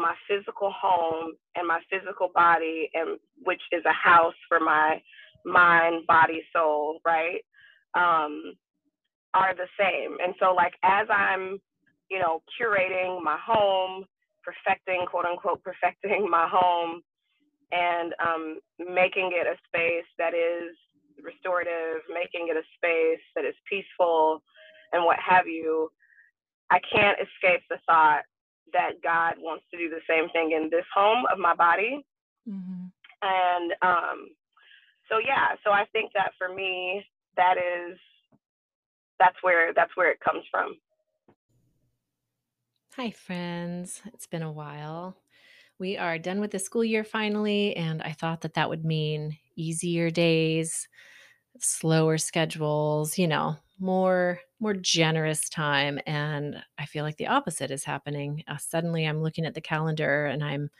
my physical home and my physical body and which is a house for my mind body soul right? Um are the same. And so like as i'm you know curating my home perfecting quote unquote perfecting my home and um making it a space that is restorative making it a space that is peaceful and what have you i can't escape the thought that God wants to do the same thing in this home of my body. Mm-hmm. And um, so yeah, so I think that for me, that is that's where that's where it comes from. Hi friends, it's been a while. We are done with the school year finally, and I thought that that would mean easier days, slower schedules, you know, more more generous time and i feel like the opposite is happening. Uh, suddenly i'm looking at the calendar and i'm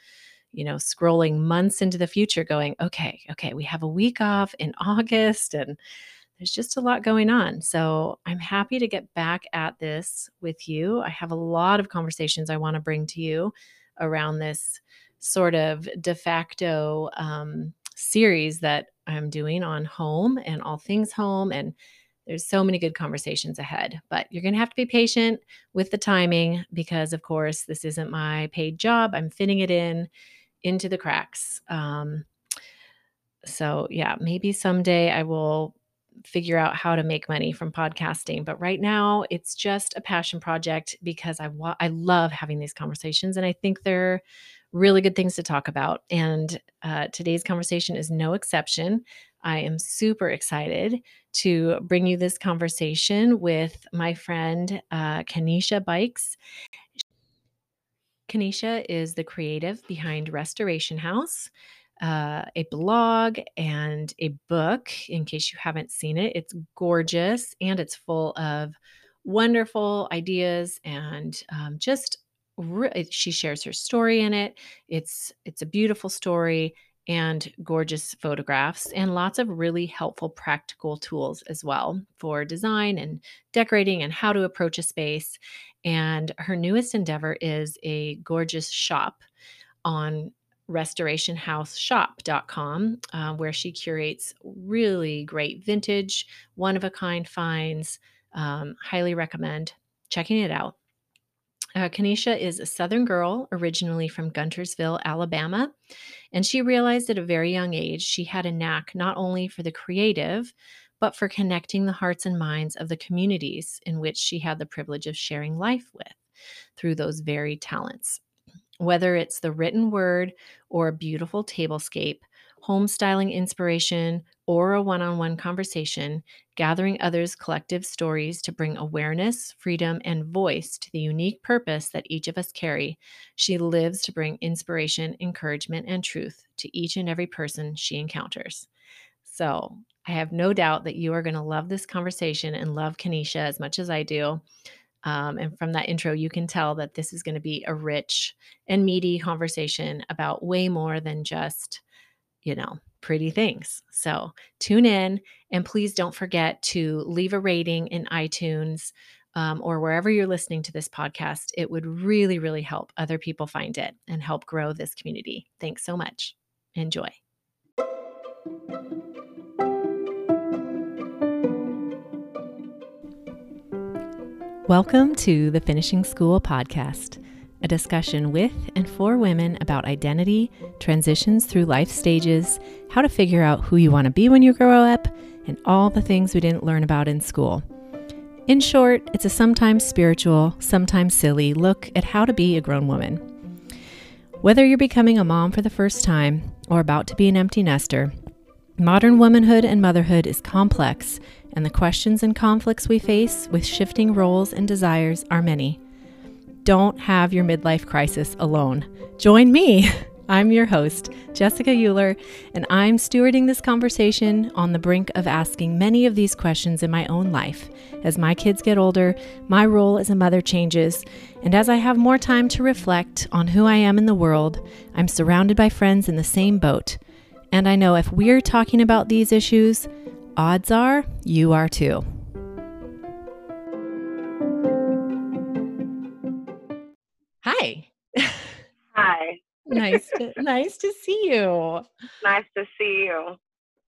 you know scrolling months into the future going okay okay we have a week off in august and there's just a lot going on. So i'm happy to get back at this with you. I have a lot of conversations i want to bring to you around this sort of de facto um, series that i'm doing on home and all things home and there's so many good conversations ahead, but you're going to have to be patient with the timing because, of course, this isn't my paid job. I'm fitting it in into the cracks. Um, so, yeah, maybe someday I will figure out how to make money from podcasting. But right now, it's just a passion project because I wa- I love having these conversations, and I think they're really good things to talk about. And uh, today's conversation is no exception. I am super excited to bring you this conversation with my friend uh, Kennesha Buycks. Kennesha is the creative behind Restoration House, uh, a blog and a book. In case you haven't seen it, it's gorgeous and it's full of wonderful ideas and um, just she shares her story in it. It's it's a beautiful story and gorgeous photographs and lots of really helpful practical tools as well for design and decorating and how to approach a space. And her newest endeavor is a gorgeous shop on restorationhouseshop.com uh, where she curates really great vintage one of a kind finds um, highly recommend checking it out uh, Kennesha is a Southern girl, originally from Guntersville, Alabama, and she realized at a very young age she had a knack not only for the creative, but for connecting the hearts and minds of the communities in which she had the privilege of sharing life with through those very talents. Whether it's the written word or a beautiful tablescape, home styling inspiration, or a one on one conversation, gathering others' collective stories to bring awareness, freedom, and voice to the unique purpose that each of us carry, she lives to bring inspiration, encouragement, and truth to each and every person she encounters. So, I have no doubt that you are going to love this conversation and love Kennesha as much as I do. Um, and from that intro, you can tell that this is going to be a rich and meaty conversation about way more than just you know, pretty things. So tune in and please don't forget to leave a rating in iTunes um, or wherever you're listening to this podcast. It would really, really help other people find it and help grow this community. Thanks so much. Enjoy. Welcome to the Finishing School podcast a discussion with and for women about identity, transitions through life stages, how to figure out who you want to be when you grow up, and all the things we didn't learn about in school. In short, it's a sometimes spiritual, sometimes silly look at how to be a grown woman. Whether you're becoming a mom for the first time or about to be an empty nester, modern womanhood and motherhood is complex, and the questions and conflicts we face with shifting roles and desires are many. Don't have your midlife crisis alone. Join me. I'm your host, Jessica Uhler, and I'm stewarding this conversation on the brink of asking many of these questions in my own life. As my kids get older, my role as a mother changes, and as I have more time to reflect on who I am in the world, I'm surrounded by friends in the same boat. And I know if we're talking about these issues, odds are you are too. Hi. Hi. Nice to nice to see you. Nice to see you.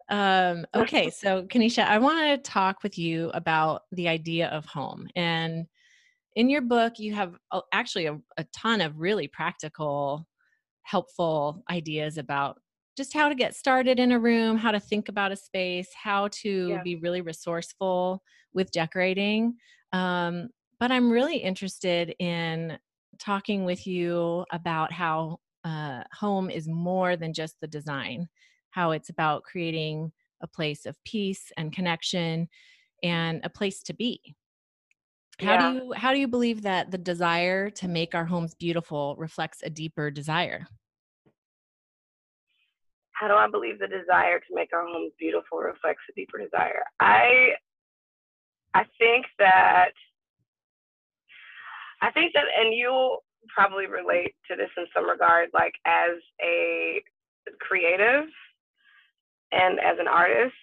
Um, okay, so Kennesha, I want to talk with you about the idea of home. And in your book, you have actually a, a ton of really practical, helpful ideas about just how to get started in a room, how to think about a space, how to Yeah. be really resourceful with decorating. Um, but I'm really interested in talking with you about how uh, home is more than just the design, how it's about creating a place of peace and connection and a place to be. How do you how do you believe that the desire to make our homes beautiful reflects a deeper desire? How do I believe the desire to make our homes beautiful reflects a deeper desire? I I think that I think that and you'll probably relate to this in some regard, like as a creative and as an artist,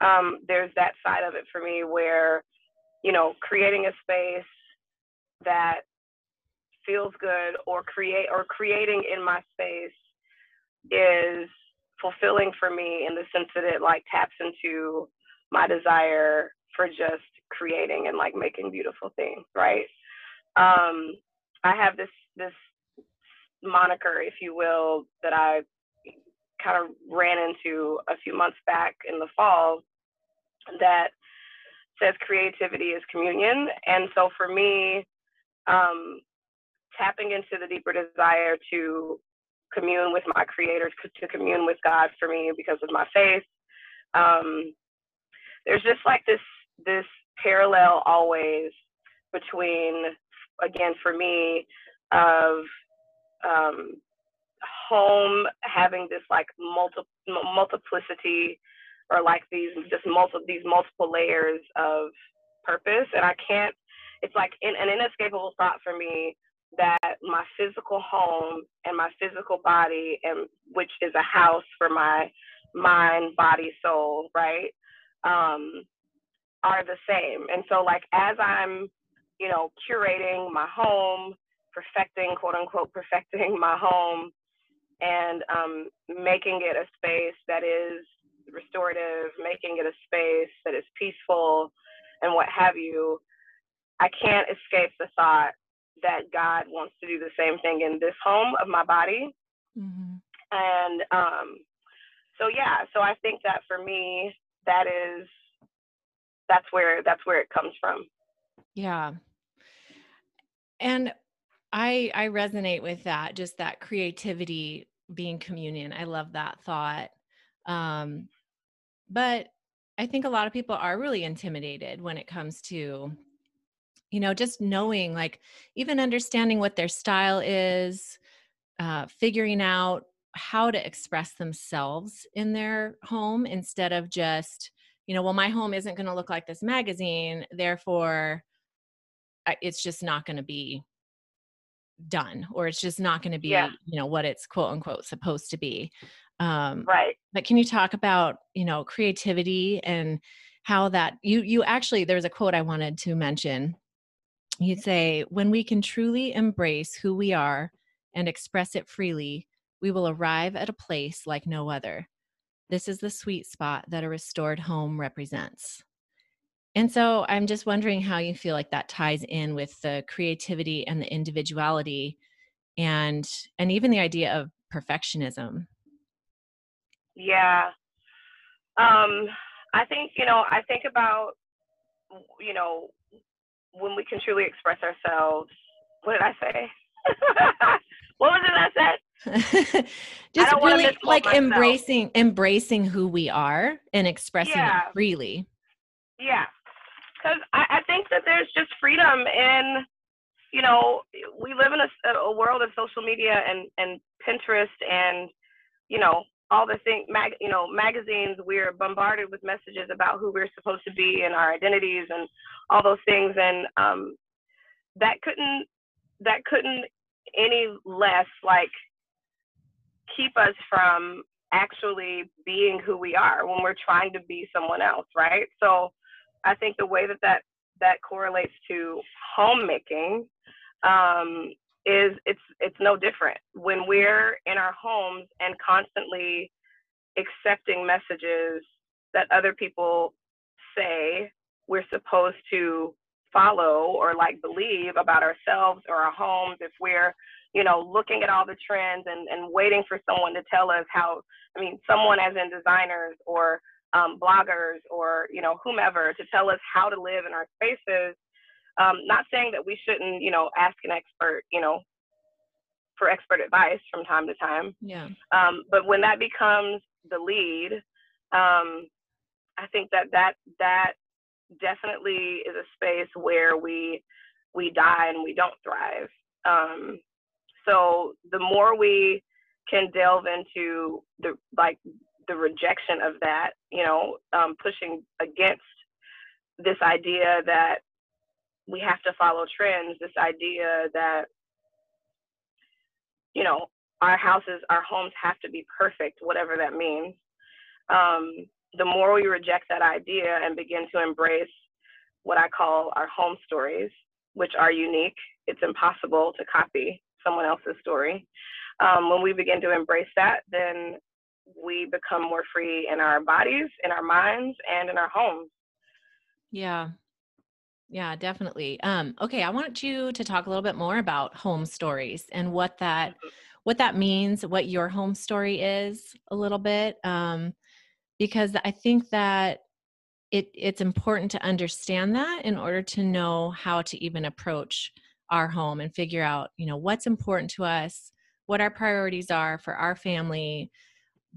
um, there's that side of it for me where, you know, creating a space that feels good or create or creating in my space is fulfilling for me in the sense that it like taps into my desire for just creating and like making beautiful things, right? Um, I have this this moniker, if you will, that I kind of ran into a few months back in the fall that says creativity is communion. And so for me, um, tapping into the deeper desire to commune with my creator, to commune with God for me because of my faith. Um, there's just like this this parallel always between, again, for me, of um, home having this like multi- multiplicity or like these just multiple these multiple layers of purpose. And i can't it's like in, an inescapable thought for me that my physical home and my physical body and which is a house for my mind body soul right um are the same. And so like as i'm you know curating my home perfecting quote unquote perfecting my home and um, making it a space that is restorative, making it a space that is peaceful, and what have you, I can't escape the thought that God wants to do the same thing in this home of my body. Mm-hmm. And um, so yeah, so I think that for me, that is that's where that's where it comes from. Yeah. And I I resonate with that, just that creativity being communion. I love that thought. Um, but I think a lot of people are really intimidated when it comes to, you know, just knowing, like, even understanding what their style is, uh, figuring out how to express themselves in their home instead of just, you know, well, my home isn't going to look like this magazine, therefore, it's just not going to be done or it's just not going to be Yeah. you know what it's quote unquote supposed to be um Right. but can you talk about you know creativity and how that you you actually there's a quote i wanted to mention you'd say when we can truly embrace who we are and express it freely we will arrive at a place like no other this is the sweet spot that a restored home represents and so I'm just wondering how you feel like that ties in with the creativity and the individuality and and even the idea of perfectionism. Yeah. Um, I think, you know, I think about, you know, when we can truly express ourselves. What did I say? what was it I said? just really like myself. embracing embracing who we are and expressing Yeah. it freely. Yeah. Because I, I think that there's just freedom in, you know, we live in a, a world of social media and, and Pinterest and, you know, all the things, mag, you know, magazines, we're bombarded with messages about who we're supposed to be and our identities and all those things. And um, that couldn't, that couldn't any less like keep us from actually being who we are when we're trying to be someone else, right? So I think the way that that, that correlates to homemaking um, is it's it's no different. When we're in our homes and constantly accepting messages that other people say we're supposed to follow or like believe about ourselves or our homes if we're you know looking at all the trends and, and waiting for someone to tell us how i mean someone as in designers or um, bloggers or you know whomever to tell us how to live in our spaces um, not saying that we shouldn't you know ask an expert you know for expert advice from time to time yeah um, but when that becomes the lead um, i think that that that definitely is a space where we we die and we don't thrive. Um, so the more we can delve into the like the rejection of that, you know, um, pushing against this idea that we have to follow trends, this idea that you know our houses, our homes have to be perfect, whatever that means. Um, the more we reject that idea and begin to embrace what I call our home stories, which are unique, it's impossible to copy someone else's story. Um, when we begin to embrace that, then we become more free in our bodies, in our minds, and in our homes. Yeah. Yeah, definitely. Um, okay, I want you to talk a little bit more about home stories and what that Mm-hmm. what that means, what your home story is a little bit. Um, because I think that it it's important to understand that in order to know how to even approach our home and figure out, you know, what's important to us, what our priorities are for our family.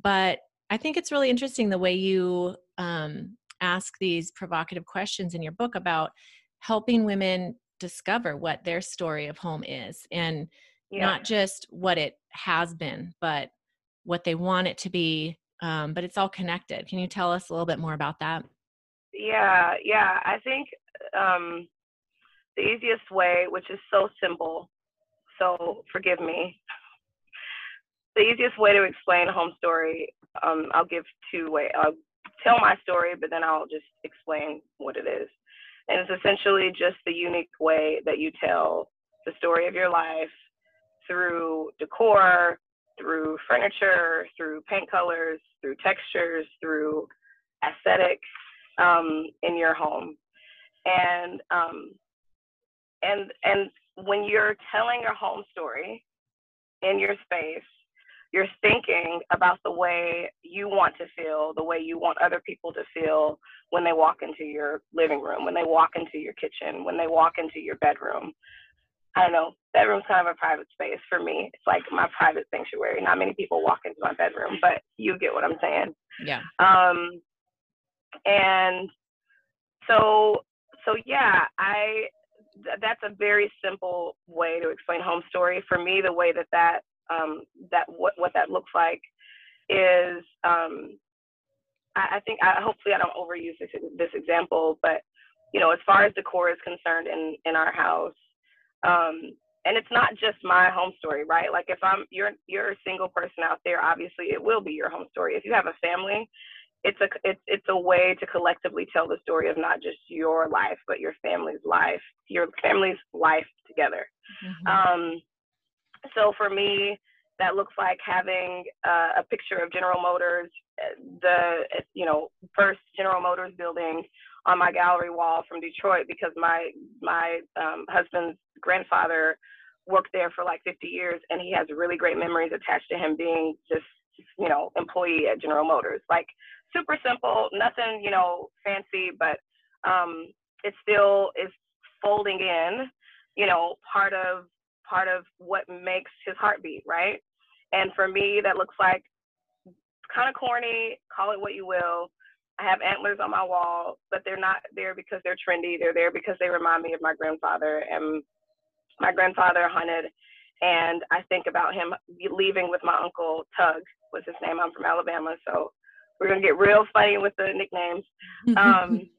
But I think it's really interesting the way you um, ask these provocative questions in your book about helping women discover what their story of home is and Yeah. not just what it has been, but what they want it to be. Um, but it's all connected. Can you tell us a little bit more about that? Yeah, yeah. I think um, the easiest way, which is so simple, so forgive me. The easiest way to explain a home story, um, I'll give two ways. I'll tell my story, but then I'll just explain what it is. And it's essentially just the unique way that you tell the story of your life through decor, through furniture, through paint colors, through textures, through aesthetic um, in your home. And um, and and when you're telling your home story in your space, you're thinking about the way you want to feel, the way you want other people to feel when they walk into your living room, when they walk into your kitchen, when they walk into your bedroom. I don't know, bedroom's kind of a private space for me. It's like my private sanctuary. Not many people walk into my bedroom, but you get what I'm saying. Yeah. Um, and so, so yeah, I th- that's a very simple way to explain home story. For me, the way that that um, that what what that looks like is um, I, I think I hopefully I don't overuse this this example, but you know, as far as decor is concerned in in our house, um, and it's not just my home story, right? Like if I'm you're you're a single person out there, obviously it will be your home story. If you have a family, it's a it's it's a way to collectively tell the story of not just your life, but your family's life, your family's life together. Mhm. Um, so for me, that looks like having uh, a picture of General Motors, uh, the you know first General Motors building on my gallery wall from Detroit because my my um, husband's grandfather worked there for like 50 years and he has really great memories attached to him being just you know employee at General Motors. Like super simple nothing you know fancy but um, it still is folding in you know part of part of what makes his heartbeat right and for me that looks like kind of corny call it what you will I have antlers on my wall, but they're not there because they're trendy. They're there because they remind me of my grandfather. And my grandfather hunted, and I think about him leaving with my uncle Tug was his name. I'm from Alabama, so we're gonna get real funny with the nicknames. Um,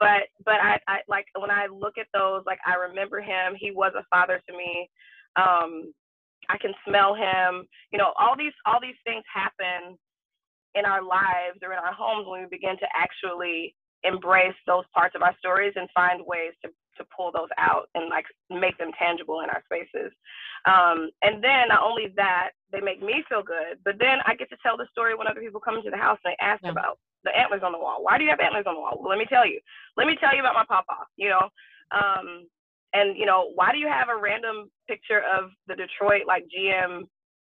but but I, I like when I look at those, like I remember him. He was a father to me. Um, I can smell him. You know, all these all these things happen in our lives or in our homes when we begin to actually embrace those parts of our stories and find ways to to pull those out and like make them tangible in our spaces. Um, and then not only that, they make me feel good, but then I get to tell the story when other people come into the house and they ask yeah. about the antlers on the wall. Why do you have antlers on the wall? Well, let me tell you. Let me tell you about my papa. You know, um, and you know, why do you have a random picture of the Detroit like GM,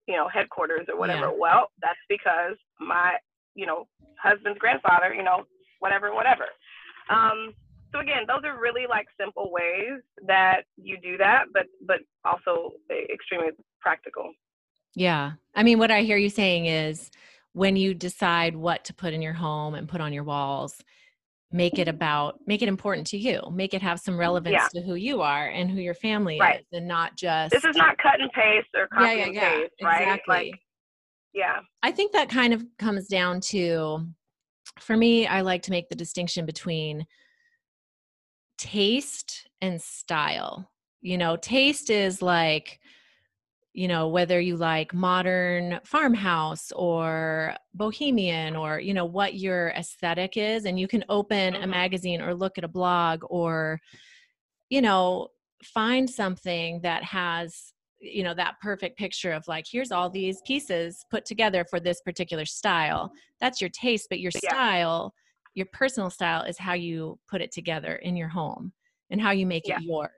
you know, headquarters or whatever? Yeah. Well, that's because my, you know, husband's grandfather, you know, whatever, whatever. Um, so again, those are really like simple ways that you do that, but but also extremely practical. Yeah. I mean, what I hear you saying is when you decide what to put in your home and put on your walls, make it mm-hmm. about make it important to you make it have some relevance yeah. to who you are and who your family right. is and not just this is not cut and paste or copy yeah, yeah, and yeah. paste right exactly. like yeah i think that kind of comes down to for me i like to make the distinction between taste and style you know taste is like you know whether you like modern farmhouse or bohemian or you know what your aesthetic is and you can open a mm-hmm. magazine or look at a blog or you know find something that has you know that perfect picture of like here's all these pieces put together for this particular style that's your taste but your yeah. style your personal style is how you put it together in your home and how you make yeah. it yours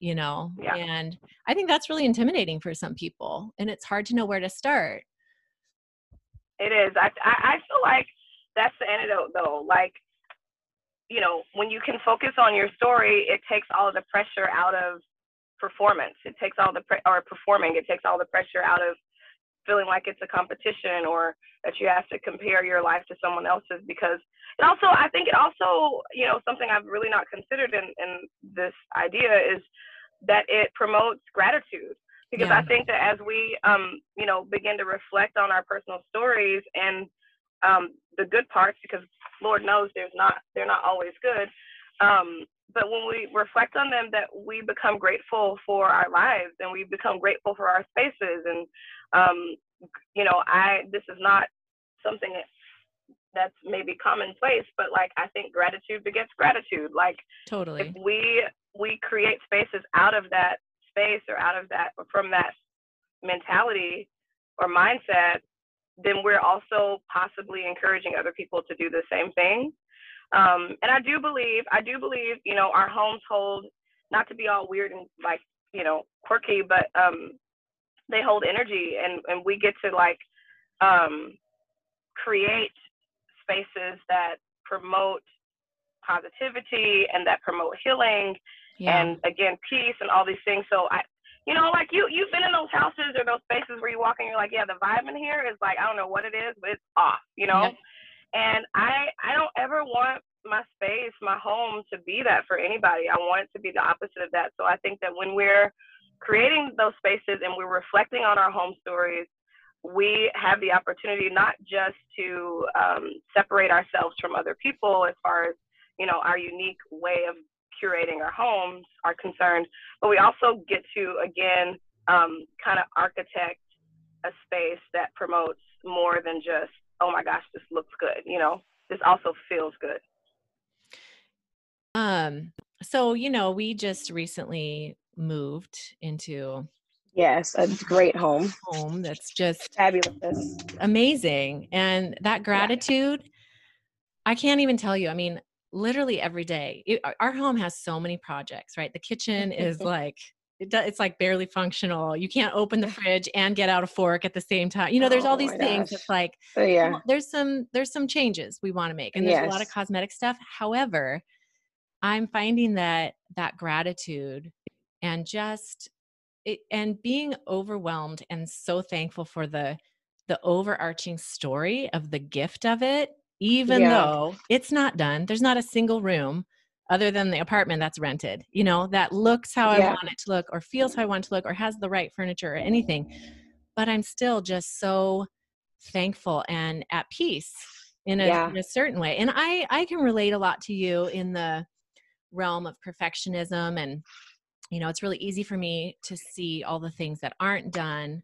you know yeah. and i think that's really intimidating for some people and it's hard to know where to start it is i i feel like that's the antidote though like you know when you can focus on your story it takes all the pressure out of performance it takes all the pre- or performing it takes all the pressure out of feeling like it's a competition or that you have to compare your life to someone else's because it also i think it also you know something i've really not considered in in this idea is that it promotes gratitude because yeah. I think that as we um, you know begin to reflect on our personal stories and um, the good parts because Lord knows there's not they're not always good um, but when we reflect on them that we become grateful for our lives and we become grateful for our spaces and um, you know I this is not something that's maybe commonplace but like I think gratitude begets gratitude like totally if we we create spaces out of that space or out of that or from that mentality or mindset, then we're also possibly encouraging other people to do the same thing. Um, and I do believe, I do believe, you know, our homes hold not to be all weird and like, you know, quirky, but um, they hold energy, and and we get to like um, create spaces that promote positivity and that promote healing yeah. and again peace and all these things. So I, you know, like you you've been in those houses or those spaces where you walk in, you're like, yeah, the vibe in here is like I don't know what it is, but it's off, you know. Yeah. And I I don't ever want my space, my home to be that for anybody. I want it to be the opposite of that. So I think that when we're creating those spaces and we're reflecting on our home stories, we have the opportunity not just to um, separate ourselves from other people as far as you know our unique way of curating our homes are concerned, but we also get to again um, kind of architect a space that promotes more than just oh my gosh this looks good you know this also feels good um so you know we just recently moved into yes a great home home that's just fabulous amazing and that gratitude yeah. i can't even tell you i mean literally every day. It, our home has so many projects, right? The kitchen is like it does, it's like barely functional. You can't open the fridge and get out a fork at the same time. You know, there's oh all oh these things. Gosh. It's like, oh, yeah, there's some there's some changes we want to make, and there's yes. a lot of cosmetic stuff. However, I'm finding that that gratitude and just it, and being overwhelmed and so thankful for the the overarching story of the gift of it even yeah. though it's not done. There's not a single room other than the apartment that's rented, you know, that looks how yeah. I want it to look or feels how I want it to look or has the right furniture or anything. But I'm still just so thankful and at peace in a, yeah. in a certain way. And I, I can relate a lot to you in the realm of perfectionism and you know it's really easy for me to see all the things that aren't done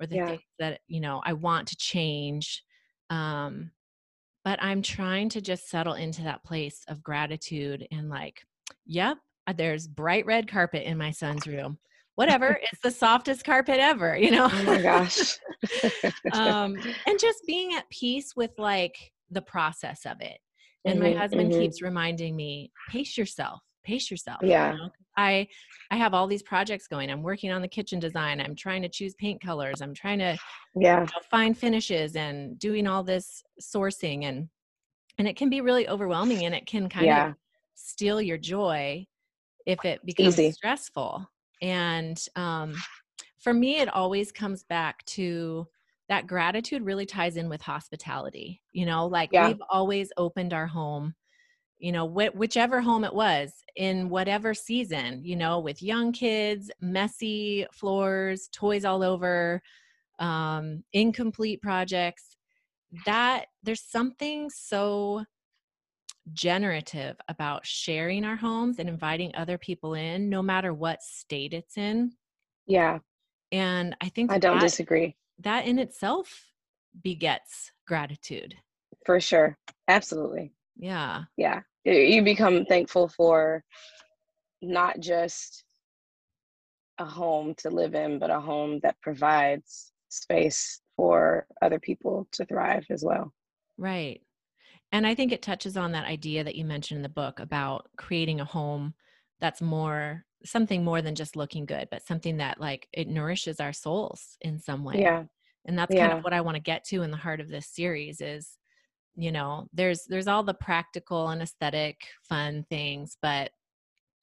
or the yeah. things that you know i want to change um but I'm trying to just settle into that place of gratitude and like, yep, uh, there's bright red carpet in my son's room. Whatever, it's the softest carpet ever, you know? Oh my gosh. um, and just being at peace with like the process of it. And my Mhm, husband mhm. keeps reminding me, pace yourself, pace yourself. you Yeah. know? I I have all these projects going. I'm working on the kitchen design. I'm trying to choose paint colors. I'm trying to Yeah. you know, find finishes and doing all this sourcing and and it can be really overwhelming and it can kind Yeah. of steal your joy if it becomes Easy. stressful. And um, for me, it always comes back to that gratitude really ties in with hospitality. You know, like Yeah. we've always opened our home, you know, wh- whichever home it was in whatever season, you know, with young kids, messy floors, toys all over, um, incomplete projects. That there's something so generative about sharing our homes and inviting other people in, no matter what state it's in. Yeah. And I think I don't that, disagree. that in itself begets gratitude. For sure. Absolutely. Yeah. Yeah. You become thankful for not just a home to live in, but a home that provides space for other people to thrive as well. Right. And I think it touches on that idea that you mentioned in the book about creating a home that's more something more than just looking good, but something that like it nourishes our souls in some way. Yeah. And that's kind of what I want to get to in the heart of this series is you know, there's there's all the practical and aesthetic fun things, but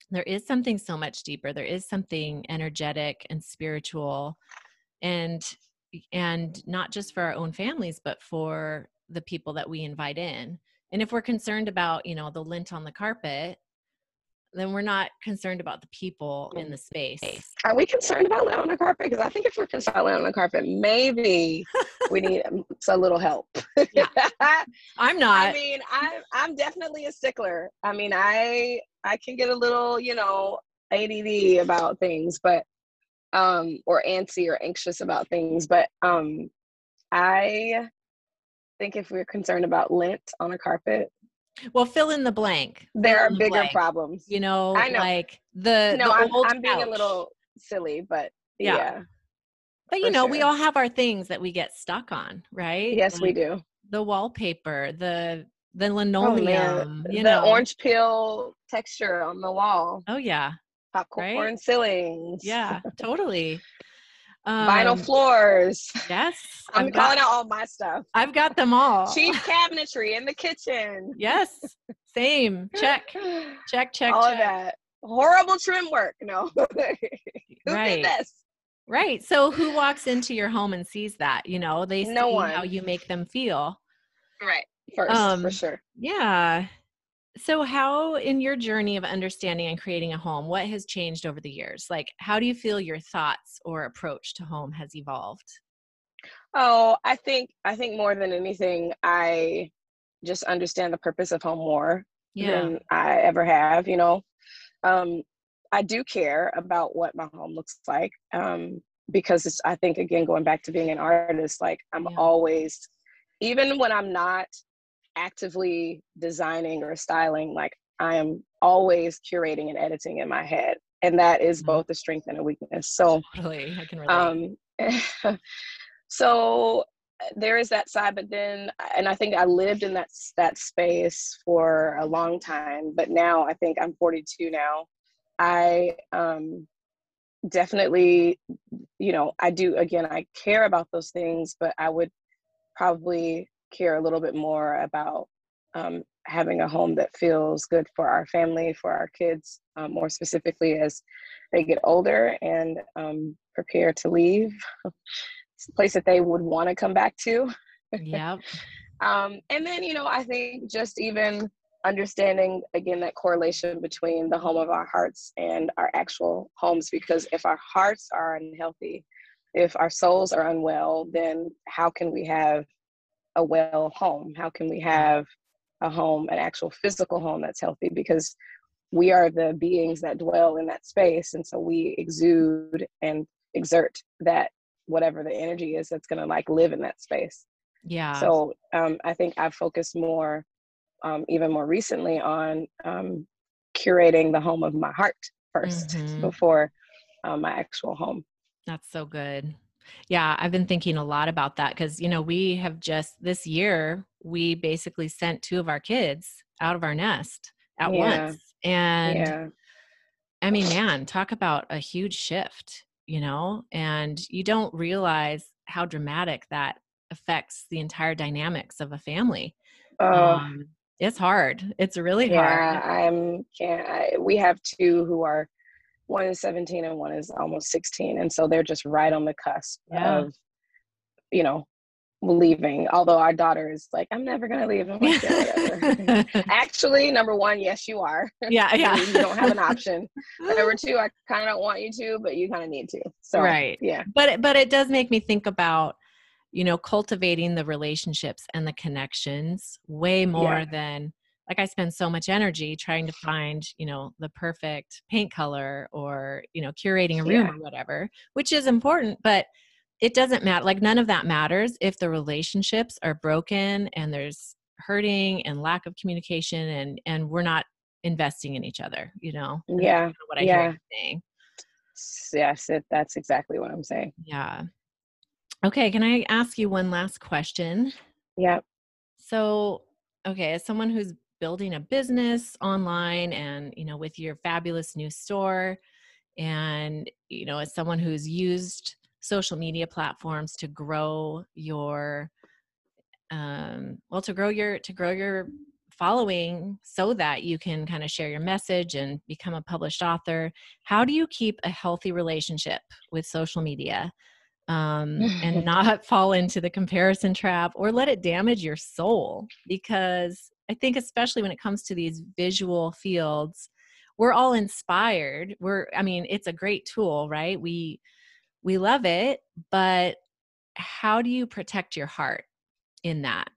there is something so much deeper. There is something energetic and spiritual and and not just for our own families but for the people that we invite in and if we're concerned about you know the lint on the carpet then we're not concerned about the people in the space Are we concerned about laying on the carpet? Because I think if we're concerned about laying on the carpet, maybe we need a little help. Yeah. i'm not I mean, I'm I'm definitely a stickler. I mean, I I can get a little, you know, ADD about things, but um, or antsy or anxious about things. But um, I think if we're concerned about lint on a carpet, well fill in the blank there Fill are the bigger blank. problems. you know, I know. like the no, the I'm I'm being a little silly, but Yeah. yeah, but you know we all have our things that we get stuck on right yes, we do. the wallpaper the the Oh linoleum man, you the know orange peel texture on the wall, oh yeah popcorn Right? ceilings, yeah totally vinyl Um, floors. yes I'm I've calling got, out all my stuff. I've got them all Cheap cabinetry in the kitchen. yes same check check check all check of that. Horrible trim work. No. Who Right. did this? right so who walks into your home and sees that you know they see No how you make them feel Right. First, Um, for sure. yeah so how in your journey of understanding and creating a home what has changed over the years like how do you feel your thoughts or approach to home has evolved Oh, I think I think more than anything, I just understand the purpose of home more yeah than I ever have. You know, um, I do care about what my home looks like um, because it's, I think again going back to being an artist, like I'm Yeah. always, even when I'm not actively designing or styling, like I am always curating and editing in my head, and that is Mhm. both a strength and a weakness. So totally i can relate um so uh, there is that side but then and i think i lived in that that space for a long time but now i think i'm 42 now i um definitely you know i do again i care about those things but i would probably care a little bit more about um, having a home that feels good for our family for our kids um, more specifically as they get older and um, prepare to leave. It's a place that they would want to come back to. Yep. Um, and then you know i think just even understanding again that correlation between the home of our hearts and our actual homes because if our hearts are unhealthy if our souls are unwell then how can we have a well home how can we have a home an actual physical home that's healthy because we are the beings that dwell in that space and so we exude and exert that whatever the energy is that's going to like live in that space yeah so um, I think I've focused more, um, even more recently, on um, curating the home of my heart 1st Mhm. before um, my actual home. That's so good. Yeah, I've been thinking a lot about that because, you know, we have just this year, we basically sent two of our kids out of our nest at Yeah. once. And yeah. I mean, man, talk about a huge shift, you know, and you don't realize how dramatic that affects the entire dynamics of a family. Oh, Um, it's hard. It's really yeah. hard. I'm can't. I, we have two who are one is 17 and one is almost 16, and so they're just right on the cusp Yeah. of, you know, leaving. Although our daughter is like, I'm never gonna leave. Like, yeah. Actually, number one, yes, you are. yeah, yeah. you don't have an option. Number two, I kind of don't want you to, but you kind of need to. So, Right. yeah, but it, but it does make me think about you know cultivating the relationships and the connections way more Yeah. than like i spend so much energy trying to find you know the perfect paint color or you know curating a room Yeah. or whatever which is important but it doesn't matter like none of that matters if the relationships are broken and there's hurting and lack of communication and and we're not investing in each other you know And yeah, what i hear yeah. you saying yes. It, that's exactly what I'm saying. yeah okay can i ask you one last question Yeah, So, okay, as someone who's building a business online and, you know, with your fabulous new store, and, you know, as someone who's used social media platforms to grow your, um, well, to grow your, to grow your following so that you can kind of share your message and become a published author, how do you keep a healthy relationship with social media? um, and not fall into the comparison trap or let it damage your soul. Because I think, especially when it comes to these visual fields, we're all inspired. We're, I mean, it's a great tool, right? We we love it, but how do you protect your heart in that?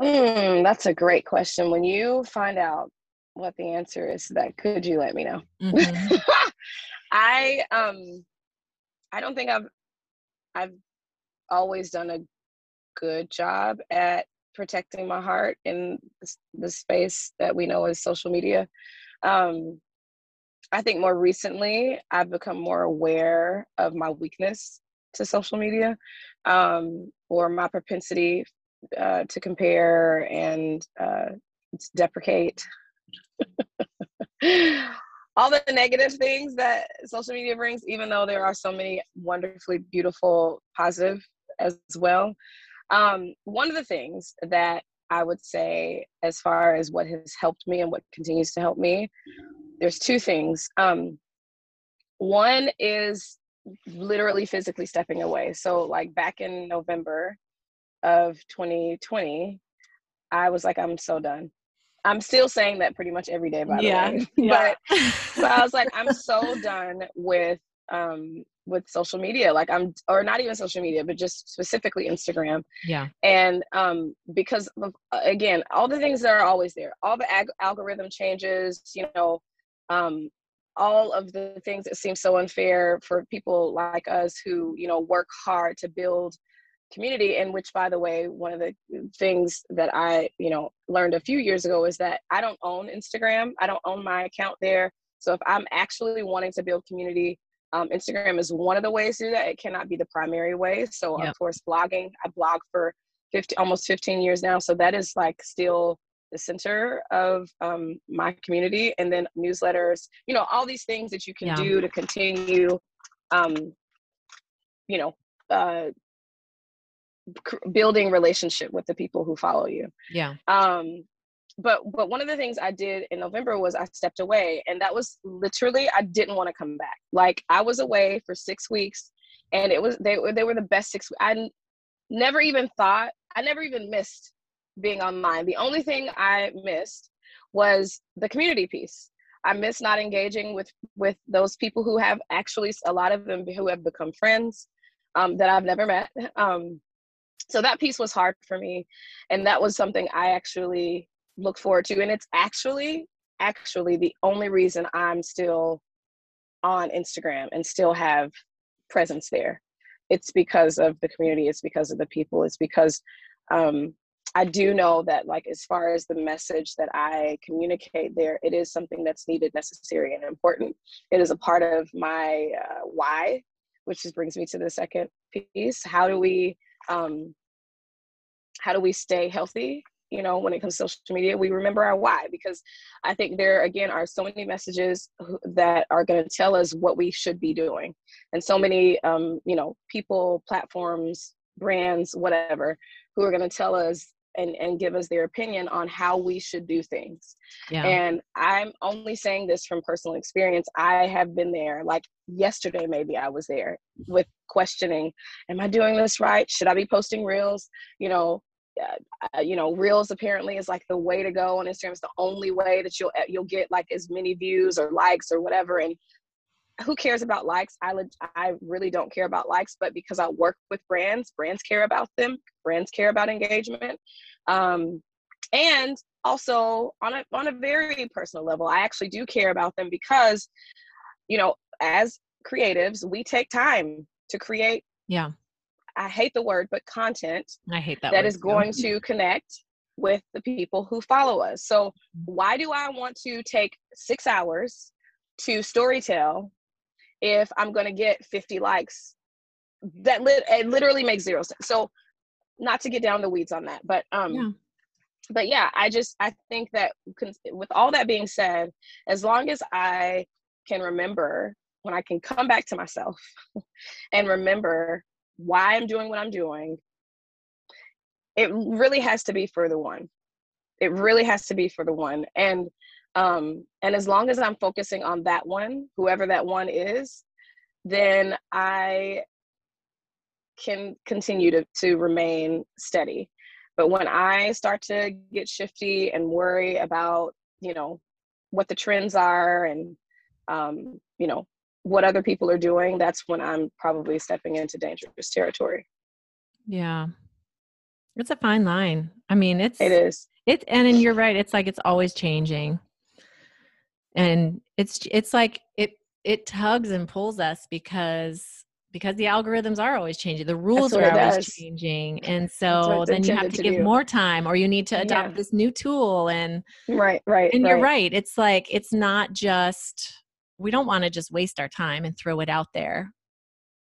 Mm, that's a great question. When you find out what the answer is to that, could you let me know? Mhm. I um I don't think I've I've always done a good job at protecting my heart in the space that we know as social media. Um I think more recently I've become more aware of my weakness to social media um, or my propensity uh, to compare and uh, deprecate all the negative things that social media brings, even though there are so many wonderfully beautiful, positive as well. Um, one of the things that I would say, as far as what has helped me and what continues to help me, there's two things. Um, one is literally physically stepping away. So, like back in November of 2020, I was like, I'm so done. I'm still saying that pretty much every day, by the Yeah, way. yeah. but but I was like, I'm so done with um with social media. Like I'm or not even social media, but just specifically Instagram. yeah, And um because of, again, all the things that are always there, all the ag- algorithm changes, you know, um all of the things that seem so unfair for people like us who, you know, work hard to build community and which by the way one of the things that i you know learned a few years ago is that i don't own instagram i don't own my account there so if i'm actually wanting to build community um, instagram is one of the ways to do that. It cannot be the primary way. So Yep. of course blogging i blog for 50 almost 15 years now. So that is like still the center of um, my community. And then newsletters you know all these things that you can Yeah. do to continue um, you know uh, cr- building relationship with the people who follow you. Yeah, um but but one of the things i did in november was i stepped away and that was literally i didn't want to come back. Like i was away for six weeks and it was they were they were the best six I never even thought i never even missed being online. The only thing i missed was the community piece. I miss not engaging with with those people who have actually a lot of them who have become friends um, that i've never met. Um, so that piece was hard for me and that was something i actually look forward to and it's actually actually the only reason i'm still on instagram and still have presence there it's because of the community it's because of the people it's because um, I do know that, like, as far as the message that I communicate there, it is something that's needed, necessary, and important. It is a part of my uh, why, which just brings me to the second piece. How do we, um, how do we stay healthy? You know, when it comes to social media, we remember our why because I think there again are so many messages that are going to tell us what we should be doing, and so many, um, you know, people, platforms, brands, whatever, who are going to tell us and, and give us their opinion on how we should do things. Yeah. And I'm only saying this from personal experience. I have been there, like yesterday, maybe I was there with questioning Am I doing this right? Should I be posting reels? You know, uh, you know, reels apparently is like the way to go on Instagram. It's the only way that you'll you'll get like as many views or likes or whatever. And who cares about likes? I I really don't care about likes, but because I work with brands, brands care about them. Brands care about engagement, um, and also on a on a very personal level, I actually do care about them because, you know, as creatives, we take time to create. Yeah. I hate the word, but content. I hate that. That is going to connect with the people who follow us. So why do I want to take six hours to storytell if I'm going to get 50 likes. That lit- it literally makes zero sense. So, not to get down the weeds on that, but um, yeah. but yeah, I just I think that with all that being said, as long as I can remember when I can come back to myself and remember why I'm doing what I'm doing, it really has to be for the one. It really has to be for the one. And um, and as long as I'm focusing on that one, whoever that one is, then I can continue to, to remain steady. But when I start to get shifty and worry about, you know, what the trends are and, um, you know, what other people are doing, that's when I'm probably stepping into dangerous territory. Yeah. It's a fine line. I mean, it's, it is. It's, and, and you're right. It's like, it's always changing and it's it's like it it tugs and pulls us because because the algorithms are always changing the rules are always does. changing and so then you have to, to give do. more time or you need to adopt yeah. this new tool and right right and right. you're right it's like it's not just we don't want to just waste our time and throw it out there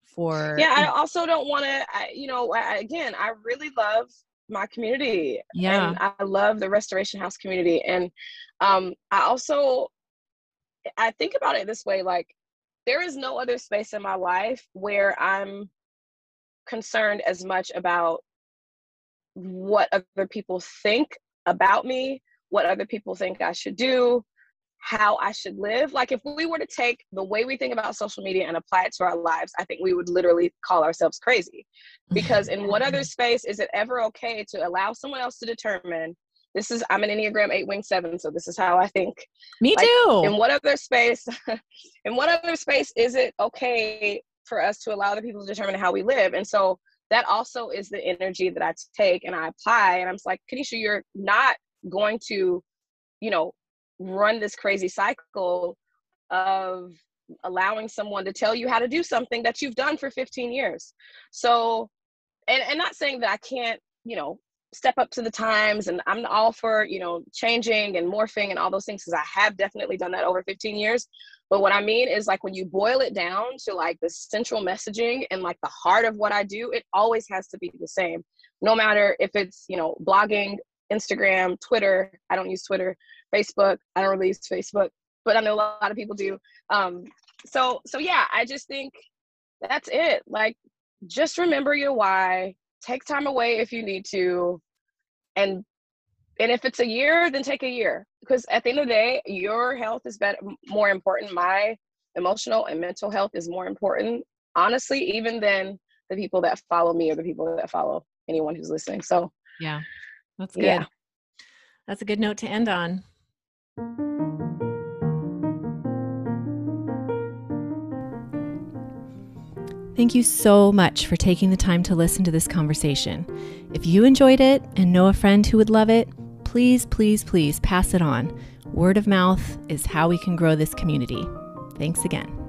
for yeah i also don't want to you know I, again i really love my community yeah. and i love the restoration house community and um i also I think about it this way like there is no other space in my life where I'm concerned as much about what other people think about me, what other people think I should do, how I should live. Like if we were to take the way we think about social media and apply it to our lives, I think we would literally call ourselves crazy. Because in what other space is it ever okay to allow someone else to determine this is i'm an enneagram 8 wing 7 so this is how i think me like, too in what other space in what other space is it okay for us to allow other people to determine how we live and so that also is the energy that i take and i apply and i'm like Kennesha you're not going to you know run this crazy cycle of allowing someone to tell you how to do something that you've done for 15 years. So and, and not saying that i can't you know step up to the times and i'm all for you know changing and morphing and all those things because i have definitely done that over 15 years. But what i mean is like when you boil it down to like the central messaging and like the heart of what i do it always has to be the same. No matter if it's you know blogging instagram twitter i don't use twitter facebook. I don't really use facebook but i know a lot of people do. Um so so yeah i just think that's it. Like just remember your why. Take time away if you need to. And and if it's a year then take a year. Because at the end of the day your health is better more important. My emotional and mental health is more important honestly even than the people that follow me or the people that follow anyone who's listening. So yeah that's good. Yeah. that's a good note to end on Thank you so much for taking the time to listen to this conversation. If you enjoyed it and know a friend who would love it, please, please, please pass it on. Word of mouth is how we can grow this community. Thanks again.